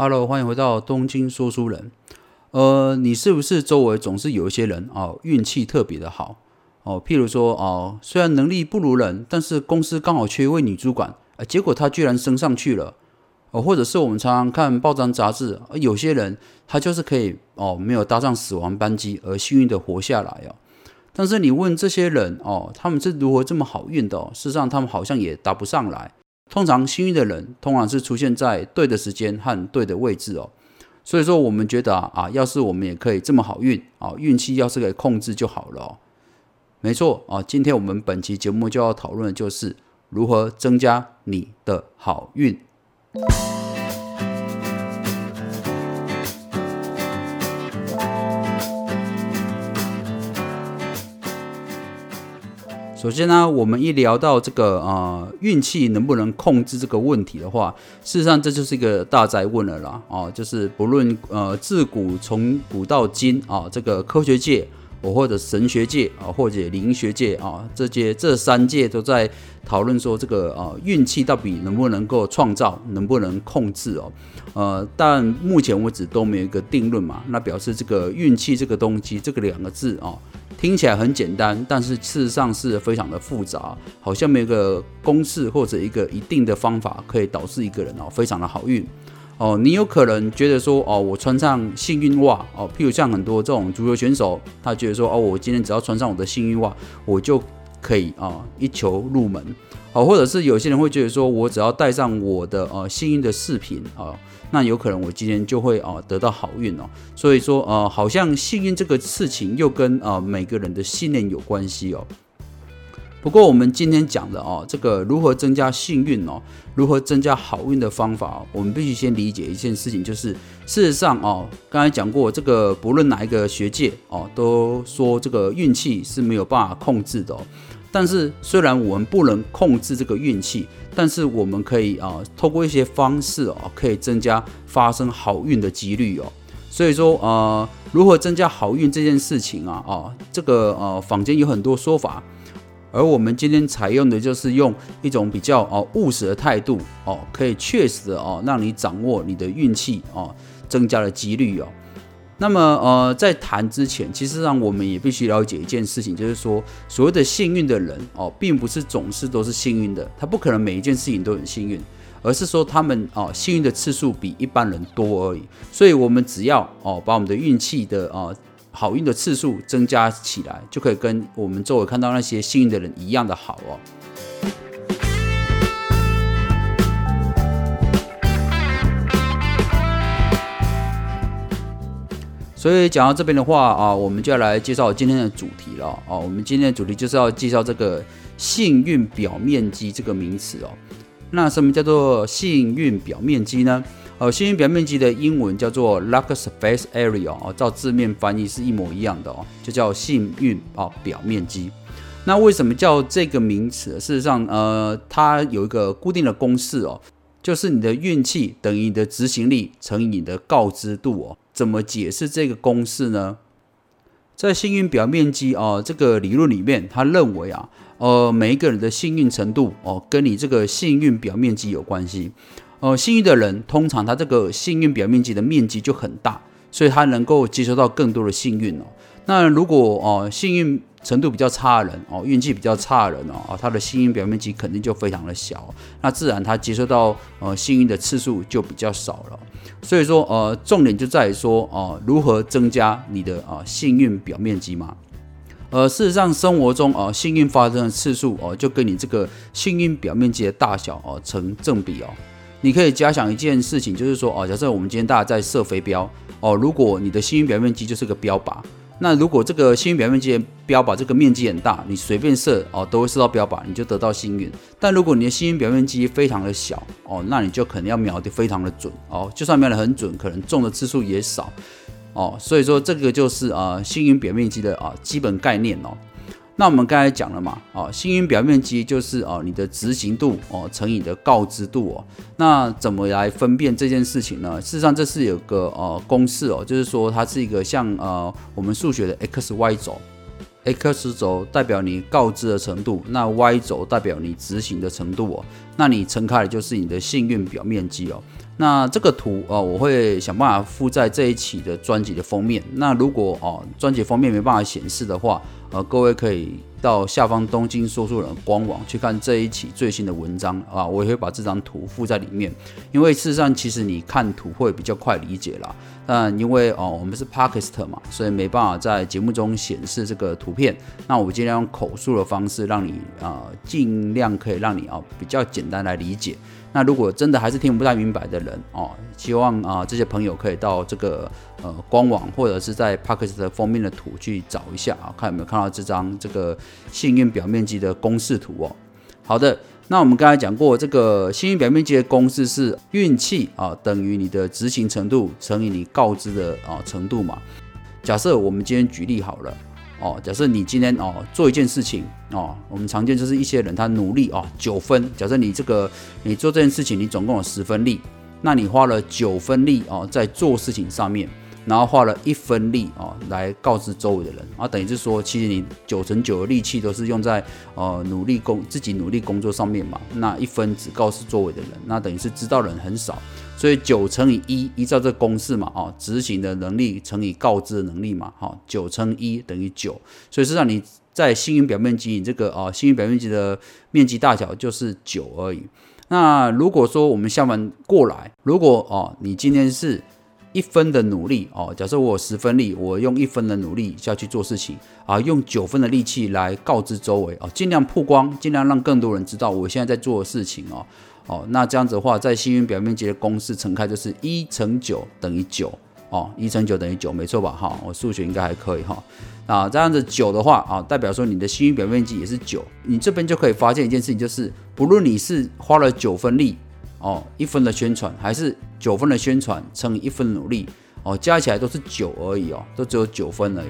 Hello，欢迎回到东京说书人。呃，你是不是周围总是有一些人哦，运气特别的好哦？譬如说哦，虽然能力不如人，但是公司刚好缺一位女主管，呃，结果她居然升上去了。哦，或者是我们常常看报章杂志，有些人他就是可以哦，没有搭上死亡班机而幸运的活下来哦。但是你问这些人哦，他们是如何这么好运的？事实上，他们好像也答不上来。通常幸运的人，通常是出现在对的时间和对的位置哦。所以说，我们觉得啊，要是我们也可以这么好运啊，运气要是可以控制就好了。没错啊，今天我们本期节目就要讨论的就是如何增加你的好运。首先呢，我们一聊到这个呃运气能不能控制这个问题的话，事实上这就是一个大灾问了啦。哦，就是不论呃自古从古到今啊，这个科学界，我或者神学界啊，或者灵学界啊，这些这三界都在讨论说这个呃运气到底能不能够创造，能不能控制哦。呃，但目前为止都没有一个定论嘛。那表示这个运气这个东西，这个两个字啊。听起来很简单，但是事实上是非常的复杂，好像没有一个公式或者一个一定的方法可以导致一个人哦非常的好运哦。你有可能觉得说哦，我穿上幸运袜哦，譬如像很多这种足球选手，他觉得说哦，我今天只要穿上我的幸运袜，我就可以啊一球入门哦。或者是有些人会觉得说我只要带上我的呃幸运的饰品啊。那有可能我今天就会啊得到好运哦，所以说呃好像幸运这个事情又跟啊每个人的信念有关系哦。不过我们今天讲的哦，这个如何增加幸运哦，如何增加好运的方法，我们必须先理解一件事情，就是事实上哦，刚才讲过这个不论哪一个学界哦，都说这个运气是没有办法控制的。哦但是虽然我们不能控制这个运气，但是我们可以啊，透过一些方式哦，可以增加发生好运的几率哦。所以说呃，如何增加好运这件事情啊啊，这个呃坊间有很多说法，而我们今天采用的就是用一种比较哦务实的态度哦，可以确实的哦让你掌握你的运气哦，增加了几率哦。那么，呃，在谈之前，其实上我们也必须了解一件事情，就是说，所谓的幸运的人哦，并不是总是都是幸运的，他不可能每一件事情都很幸运，而是说他们哦，幸运的次数比一般人多而已。所以，我们只要哦，把我们的运气的啊，好运的次数增加起来，就可以跟我们周围看到那些幸运的人一样的好哦。所以讲到这边的话啊，我们就要来介绍今天的主题了啊。我们今天的主题就是要介绍这个幸运表面积这个名词哦。那什么叫做幸运表面积呢？呃，幸运表面积的英文叫做 luck surface area 哦，照字面翻译是一模一样的哦，就叫幸运哦表面积。那为什么叫这个名词？事实上，呃，它有一个固定的公式哦，就是你的运气等于你的执行力乘以你的告知度哦。怎么解释这个公式呢？在幸运表面积啊这个理论里面，他认为啊，呃，每一个人的幸运程度哦，跟你这个幸运表面积有关系。呃，幸运的人通常他这个幸运表面积的面积就很大，所以他能够接收到更多的幸运哦。那如果哦幸运程度比较差的人哦，运气比较差的人哦，他的幸运表面积肯定就非常的小，那自然他接收到呃幸运的次数就比较少了。所以说呃，重点就在于说哦，如何增加你的啊幸运表面积嘛？呃，事实上生活中啊幸运发生的次数哦，就跟你这个幸运表面积的大小哦成正比哦。你可以假想一件事情，就是说哦，假设我们今天大家在射飞镖哦，如果你的幸运表面积就是个标靶。那如果这个幸运表面积标靶这个面积很大，你随便射哦都会射到标靶，你就得到幸运。但如果你的幸运表面积非常的小哦，那你就可能要瞄的非常的准哦，就算瞄得很准，可能中的次数也少哦。所以说这个就是啊幸运表面积的啊基本概念哦。那我们刚才讲了嘛，啊，幸运表面积就是哦你的执行度哦乘以你的告知度哦。那怎么来分辨这件事情呢？事实上这是有个呃公式哦，就是说它是一个像呃我们数学的 x y 轴，x 轴代表你告知的程度，那 y 轴代表你执行的程度哦。那你乘开的就是你的幸运表面积哦。那这个图哦，我会想办法附在这一期的专辑的封面。那如果哦专辑封面没办法显示的话，呃，各位可以到下方东京说书人官网去看这一期最新的文章啊，我也会把这张图附在里面。因为事实上，其实你看图会比较快理解啦。但因为哦我们是 p a k i s t 嘛，所以没办法在节目中显示这个图片。那我尽量用口述的方式，让你啊尽量可以让你啊比较简单来理解。那如果真的还是听不太明白的人哦，希望啊这些朋友可以到这个呃官网或者是在 p a c k e 的封面的图去找一下啊，看有没有看到这张这个幸运表面积的公式图哦。好的，那我们刚才讲过，这个幸运表面积的公式是运气啊等于你的执行程度乘以你告知的啊程度嘛。假设我们今天举例好了。哦，假设你今天哦做一件事情哦，我们常见就是一些人他努力哦九分，假设你这个你做这件事情你总共有十分力，那你花了九分力哦在做事情上面，然后花了一分力哦来告知周围的人，啊等于是说其实你九成九的力气都是用在呃努力工自己努力工作上面嘛，那一分只告诉周围的人，那等于是知道的人很少。所以九乘以一，依照这公式嘛，哦，执行的能力乘以告知的能力嘛，哈，九乘一等于九。所以实际上你在星云表面积，你这个啊，星云表面积的面积大小就是九而已。那如果说我们相反过来，如果哦，你今天是一分的努力哦，假设我有十分力，我用一分的努力下去做事情啊，用九分的力气来告知周围哦，尽量曝光，尽量让更多人知道我现在在做的事情哦。哦，那这样子的话，在幸运表面积的公式乘开就是一乘九等于九哦，一乘九等于九，没错吧？哈，我数学应该还可以哈。啊，这样子九的话啊，代表说你的幸运表面积也是九，你这边就可以发现一件事情，就是不论你是花了九分力哦，一分的宣传，还是九分的宣传乘以一分努力哦，加起来都是九而已哦，都只有九分而已。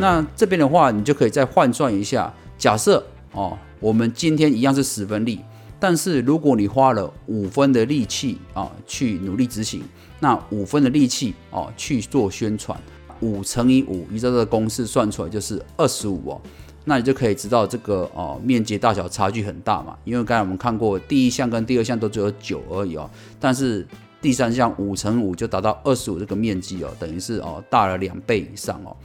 那这边的话，你就可以再换算一下。假设哦，我们今天一样是十分力，但是如果你花了五分的力气啊去努力执行，那五分的力气哦去做宣传，五乘以五，依照这个公式算出来就是二十五哦，那你就可以知道这个哦面积大小差距很大嘛，因为刚才我们看过第一项跟第二项都只有九而已哦，但是第三项五乘五就达到二十五这个面积哦，等于是哦大了两倍以上哦。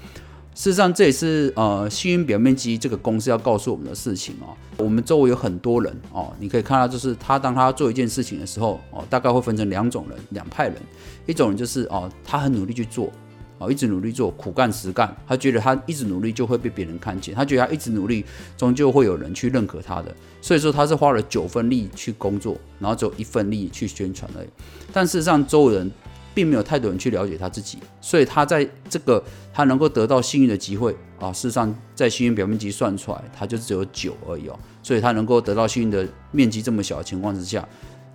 事实上，这也是呃幸运表面积这个公式要告诉我们的事情哦。我们周围有很多人哦，你可以看到，就是他当他做一件事情的时候哦，大概会分成两种人、两派人。一种人就是哦，他很努力去做一直努力做，苦干实干。他觉得他一直努力就会被别人看见，他觉得他一直努力，终究会有人去认可他的。所以说，他是花了九分力去工作，然后只有一份力去宣传而已。但事实上，周围人。并没有太多人去了解他自己，所以他在这个他能够得到幸运的机会啊，事实上在幸运表面积算出来，他就只有九而已哦，所以他能够得到幸运的面积这么小的情况之下，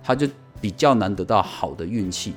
他就比较难得到好的运气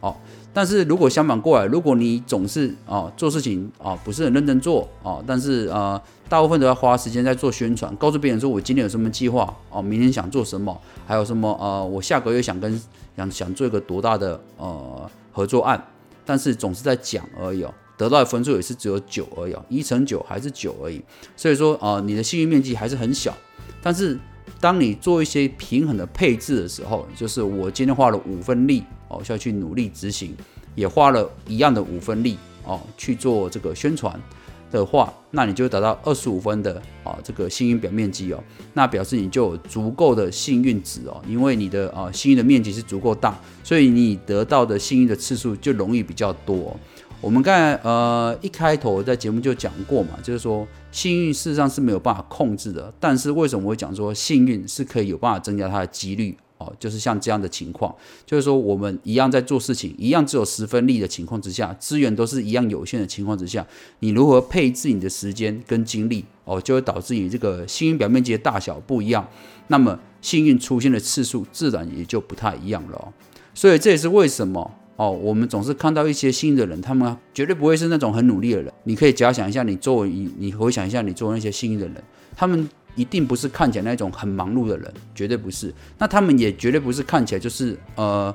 哦。但是如果相反过来，如果你总是啊做事情啊不是很认真做啊，但是呃大部分都要花时间在做宣传，告诉别人说我今天有什么计划哦，明天想做什么，还有什么呃我下个月想跟想想做一个多大的呃。合作案，但是总是在讲而已哦，得到的分数也是只有九而已，一乘九还是九而已，所以说啊，你的幸运面积还是很小。但是当你做一些平衡的配置的时候，就是我今天花了五分力哦，需要去努力执行，也花了一样的五分力哦去做这个宣传。的话，那你就达到二十五分的啊这个幸运表面积哦，那表示你就有足够的幸运值哦，因为你的啊幸运的面积是足够大，所以你得到的幸运的次数就容易比较多。我们刚才呃一开头在节目就讲过嘛，就是说幸运事实上是没有办法控制的，但是为什么我会讲说幸运是可以有办法增加它的几率？哦，就是像这样的情况，就是说我们一样在做事情，一样只有十分力的情况之下，资源都是一样有限的情况之下，你如何配置你的时间跟精力，哦，就会导致你这个幸运表面积的大小不一样，那么幸运出现的次数自然也就不太一样了。所以这也是为什么哦，我们总是看到一些幸运的人，他们绝对不会是那种很努力的人。你可以假想一下，你作为你，你回想一下你作为那些幸运的人，他们。一定不是看起来那种很忙碌的人，绝对不是。那他们也绝对不是看起来就是呃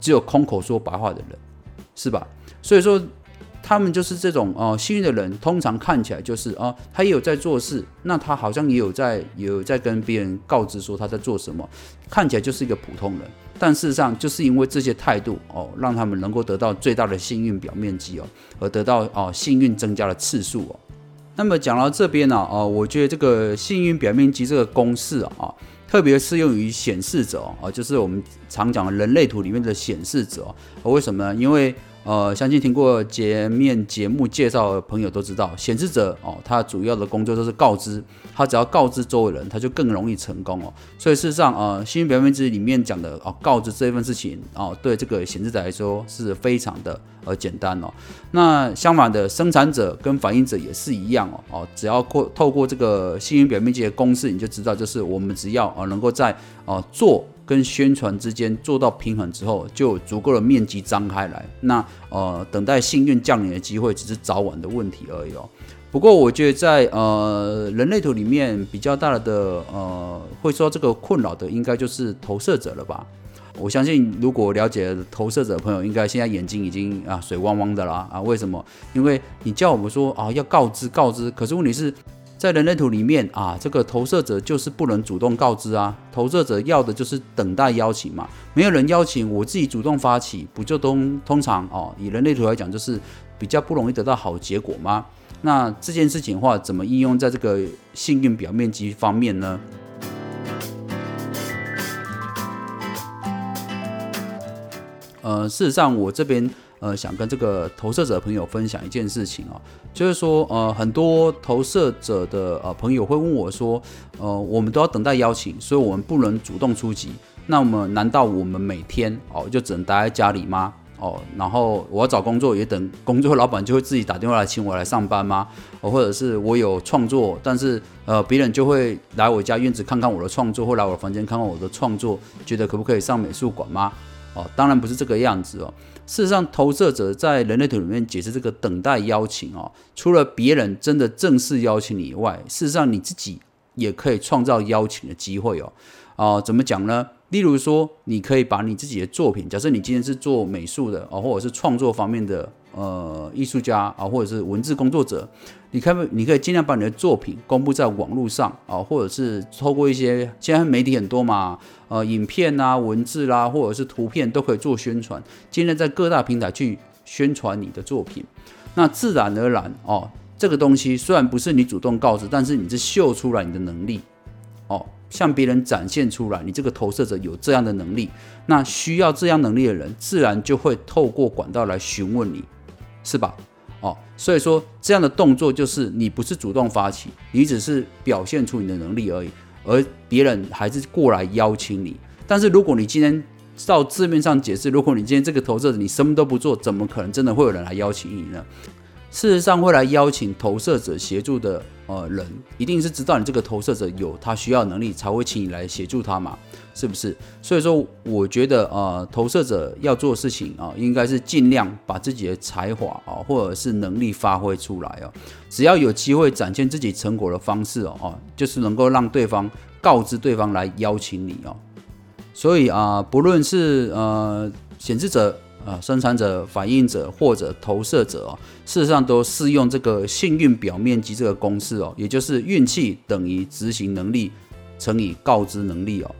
只有空口说白话的人，是吧？所以说他们就是这种哦幸运的人，通常看起来就是哦，他也有在做事，那他好像也有在有在跟别人告知说他在做什么，看起来就是一个普通人，但事实上就是因为这些态度哦，让他们能够得到最大的幸运表面积哦，而得到哦幸运增加的次数哦。那么讲到这边呢，哦，我觉得这个幸运表面积这个公式啊。特别适用于显示者啊，就是我们常讲的人类图里面的显示者哦。为什么呢？因为呃，相信听过节面节目介绍的朋友都知道，显示者哦，他主要的工作就是告知，他只要告知周围人，他就更容易成功哦。所以事实上，呃，幸运表面值里面讲的哦，告知这一份事情哦，对这个显示者来说是非常的呃简单哦。那相反的，生产者跟反应者也是一样哦哦，只要过透过这个幸运表面积的公式，你就知道，就是我们只要哦能够在哦做。跟宣传之间做到平衡之后，就有足够的面积张开来。那呃，等待幸运降临的机会只是早晚的问题而已哦。不过我觉得在呃人类图里面比较大的呃会受到这个困扰的，应该就是投射者了吧？我相信如果了解投射者的朋友，应该现在眼睛已经啊水汪汪的啦啊！为什么？因为你叫我们说啊要告知告知，可是问题是。在人类图里面啊，这个投射者就是不能主动告知啊，投射者要的就是等待邀请嘛，没有人邀请，我自己主动发起，不就通通常哦，以人类图来讲，就是比较不容易得到好结果吗？那这件事情的话，怎么应用在这个幸运表面积方面呢？呃，事实上，我这边。呃，想跟这个投射者朋友分享一件事情啊，就是说，呃，很多投射者的呃朋友会问我说，呃，我们都要等待邀请，所以我们不能主动出击。那么，难道我们每天哦就只能待在家里吗？哦，然后我要找工作也等工作老板就会自己打电话来请我来上班吗？哦，或者是我有创作，但是呃别人就会来我家院子看看我的创作，或来我的房间看看我的创作，觉得可不可以上美术馆吗？哦，当然不是这个样子哦。事实上，投射者在人类图里面解释这个等待邀请哦，除了别人真的正式邀请你以外，事实上你自己也可以创造邀请的机会哦。哦，怎么讲呢？例如说，你可以把你自己的作品，假设你今天是做美术的哦，或者是创作方面的。呃，艺术家啊，或者是文字工作者，你可以你可以尽量把你的作品公布在网络上啊，或者是透过一些现在媒体很多嘛，呃，影片啊、文字啦，或者是图片都可以做宣传，尽量在各大平台去宣传你的作品。那自然而然哦，这个东西虽然不是你主动告知，但是你是秀出来你的能力哦，向别人展现出来，你这个投射者有这样的能力，那需要这样能力的人，自然就会透过管道来询问你。是吧？哦，所以说这样的动作就是你不是主动发起，你只是表现出你的能力而已，而别人还是过来邀请你。但是如果你今天照字面上解释，如果你今天这个投射者你什么都不做，怎么可能真的会有人来邀请你呢？事实上，会来邀请投射者协助的呃人，一定是知道你这个投射者有他需要能力，才会请你来协助他嘛。是不是？所以说，我觉得呃，投射者要做的事情啊，应该是尽量把自己的才华啊，或者是能力发挥出来哦。只要有机会展现自己成果的方式哦，就是能够让对方告知对方来邀请你哦。所以啊，不论是呃显示者啊、生产者、反应者或者投射者哦，事实上都适用这个幸运表面积这个公式哦，也就是运气等于执行能力乘以告知能力哦。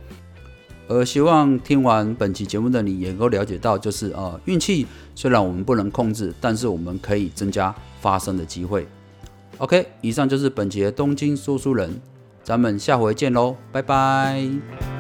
而希望听完本期节目的你也能够了解到，就是呃，运气虽然我们不能控制，但是我们可以增加发生的机会。OK，以上就是本节东京说书人，咱们下回见喽，拜拜。